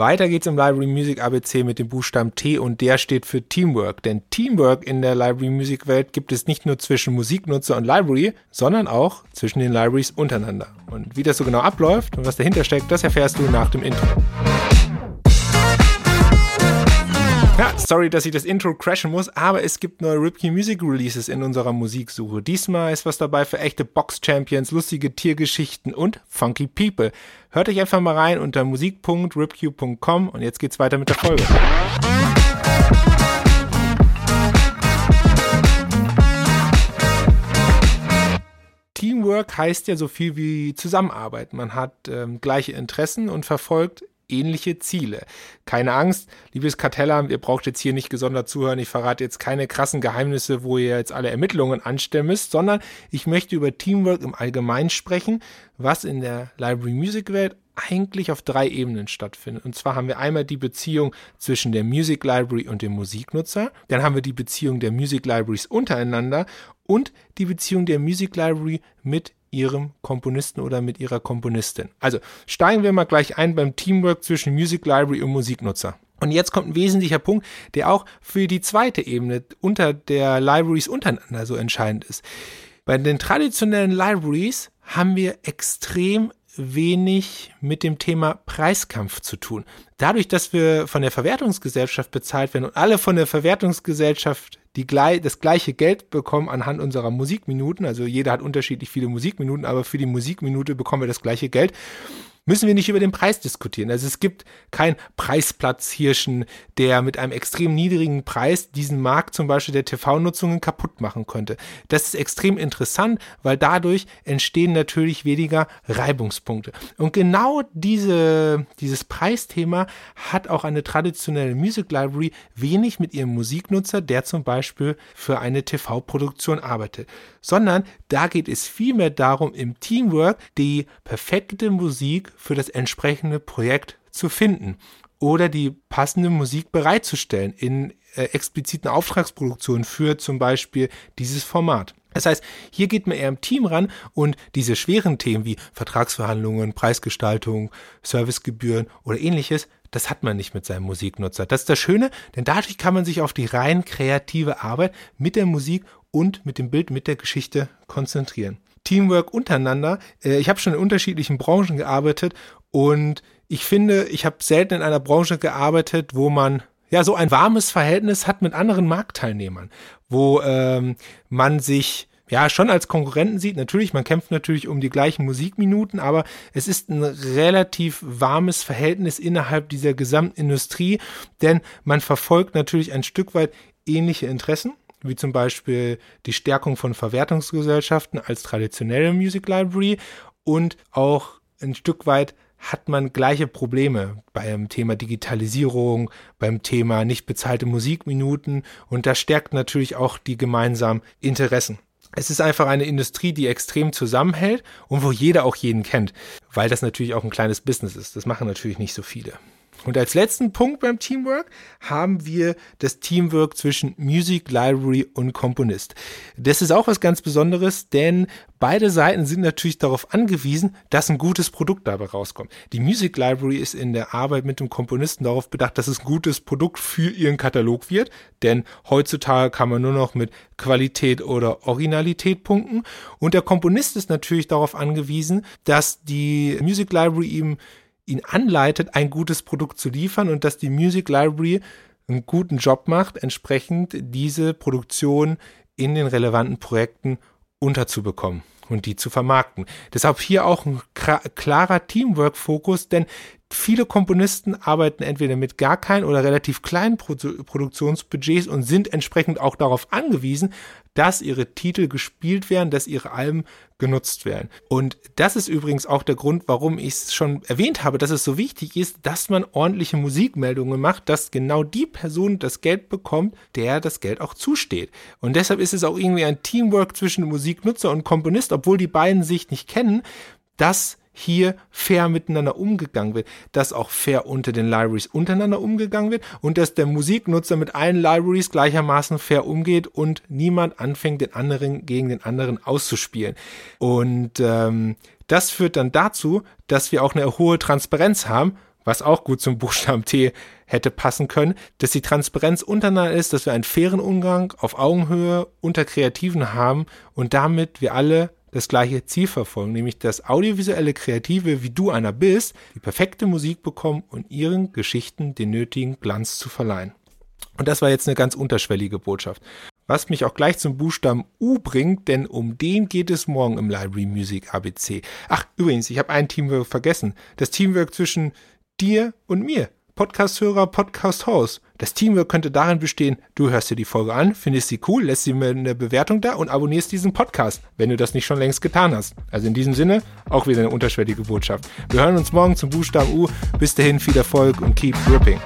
Weiter geht's im Library Music ABC mit dem Buchstaben T und der steht für Teamwork. Denn Teamwork in der Library Music Welt gibt es nicht nur zwischen Musiknutzer und Library, sondern auch zwischen den Libraries untereinander. Und wie das so genau abläuft und was dahinter steckt, das erfährst du nach dem Intro. Ja, sorry, dass ich das Intro crashen muss, aber es gibt neue Ripkey Music Releases in unserer Musiksuche. Diesmal ist was dabei für echte Box-Champions, lustige Tiergeschichten und funky People. Hört euch einfach mal rein unter musik.ripq.com und jetzt geht's weiter mit der Folge. Teamwork heißt ja so viel wie Zusammenarbeit. Man hat ähm, gleiche Interessen und verfolgt ähnliche Ziele. Keine Angst, liebes Kartellamt, ihr braucht jetzt hier nicht gesondert zuhören. Ich verrate jetzt keine krassen Geheimnisse, wo ihr jetzt alle Ermittlungen anstellen müsst, sondern ich möchte über Teamwork im Allgemeinen sprechen, was in der Library Music Welt eigentlich auf drei Ebenen stattfindet. Und zwar haben wir einmal die Beziehung zwischen der Music Library und dem Musiknutzer, dann haben wir die Beziehung der Music Libraries untereinander und die Beziehung der Music Library mit ihrem Komponisten oder mit ihrer Komponistin. Also steigen wir mal gleich ein beim Teamwork zwischen Music Library und Musiknutzer. Und jetzt kommt ein wesentlicher Punkt, der auch für die zweite Ebene unter der Libraries untereinander so entscheidend ist. Bei den traditionellen Libraries haben wir extrem wenig mit dem Thema Preiskampf zu tun. Dadurch, dass wir von der Verwertungsgesellschaft bezahlt werden und alle von der Verwertungsgesellschaft die das gleiche Geld bekommen anhand unserer Musikminuten, also jeder hat unterschiedlich viele Musikminuten, aber für die Musikminute bekommen wir das gleiche Geld, müssen wir nicht über den Preis diskutieren. Also es gibt kein Preisplatzhirschen, der mit einem extrem niedrigen Preis diesen Markt zum Beispiel der TV-Nutzungen kaputt machen könnte. Das ist extrem interessant, weil dadurch entstehen natürlich weniger Reibungspunkte. Und genau diese, dieses Preisthema hat auch eine traditionelle Music Library wenig mit ihrem Musiknutzer, der zum Beispiel für eine TV-Produktion arbeitet, sondern da geht es vielmehr darum, im Teamwork die perfekte Musik für das entsprechende Projekt zu finden oder die passende Musik bereitzustellen in äh, expliziten Auftragsproduktionen für zum Beispiel dieses Format. Das heißt, hier geht man eher im Team ran und diese schweren Themen wie Vertragsverhandlungen, Preisgestaltung, Servicegebühren oder ähnliches, das hat man nicht mit seinem Musiknutzer. Das ist das Schöne, denn dadurch kann man sich auf die rein kreative Arbeit mit der Musik und mit dem Bild, mit der Geschichte konzentrieren. Teamwork untereinander. Äh, ich habe schon in unterschiedlichen Branchen gearbeitet und ich finde, ich habe selten in einer Branche gearbeitet, wo man ja so ein warmes Verhältnis hat mit anderen Marktteilnehmern, wo ähm, man sich ja schon als Konkurrenten sieht. Natürlich, man kämpft natürlich um die gleichen Musikminuten, aber es ist ein relativ warmes Verhältnis innerhalb dieser gesamten Industrie, denn man verfolgt natürlich ein Stück weit ähnliche Interessen wie zum Beispiel die Stärkung von Verwertungsgesellschaften als traditionelle Music Library und auch ein Stück weit hat man gleiche Probleme beim Thema Digitalisierung, beim Thema nicht bezahlte Musikminuten und das stärkt natürlich auch die gemeinsamen Interessen. Es ist einfach eine Industrie, die extrem zusammenhält und wo jeder auch jeden kennt, weil das natürlich auch ein kleines Business ist. Das machen natürlich nicht so viele. Und als letzten Punkt beim Teamwork haben wir das Teamwork zwischen Music Library und Komponist. Das ist auch was ganz Besonderes, denn beide Seiten sind natürlich darauf angewiesen, dass ein gutes Produkt dabei rauskommt. Die Music Library ist in der Arbeit mit dem Komponisten darauf bedacht, dass es ein gutes Produkt für ihren Katalog wird, denn heutzutage kann man nur noch mit Qualität oder Originalität punkten. Und der Komponist ist natürlich darauf angewiesen, dass die Music Library ihm ihn anleitet, ein gutes Produkt zu liefern und dass die Music Library einen guten Job macht, entsprechend diese Produktion in den relevanten Projekten unterzubekommen und die zu vermarkten. Deshalb hier auch ein klarer Teamwork-Fokus, denn viele Komponisten arbeiten entweder mit gar keinen oder relativ kleinen Produ Produktionsbudgets und sind entsprechend auch darauf angewiesen, dass ihre Titel gespielt werden, dass ihre Alben genutzt werden. Und das ist übrigens auch der Grund, warum ich es schon erwähnt habe, dass es so wichtig ist, dass man ordentliche Musikmeldungen macht, dass genau die Person das Geld bekommt, der das Geld auch zusteht. Und deshalb ist es auch irgendwie ein Teamwork zwischen Musiknutzer und Komponist, obwohl die beiden sich nicht kennen, dass hier fair miteinander umgegangen wird, dass auch fair unter den Libraries untereinander umgegangen wird und dass der Musiknutzer mit allen Libraries gleichermaßen fair umgeht und niemand anfängt, den anderen gegen den anderen auszuspielen. Und ähm, das führt dann dazu, dass wir auch eine hohe Transparenz haben, was auch gut zum Buchstaben T hätte passen können, dass die Transparenz untereinander ist, dass wir einen fairen Umgang auf Augenhöhe unter Kreativen haben und damit wir alle das gleiche Ziel verfolgen, nämlich dass audiovisuelle Kreative, wie du einer bist, die perfekte Musik bekommen und ihren Geschichten den nötigen Glanz zu verleihen. Und das war jetzt eine ganz unterschwellige Botschaft. Was mich auch gleich zum Buchstaben U bringt, denn um den geht es morgen im Library Music ABC. Ach, übrigens, ich habe ein Teamwork vergessen. Das Teamwork zwischen dir und mir. Podcast-Hörer, Podcast-Host. Das Teamwork könnte darin bestehen, du hörst dir die Folge an, findest sie cool, lässt sie mir eine Bewertung da und abonnierst diesen Podcast, wenn du das nicht schon längst getan hast. Also in diesem Sinne, auch wieder eine unterschwellige Botschaft. Wir hören uns morgen zum Buchstaben U. Bis dahin viel Erfolg und keep ripping.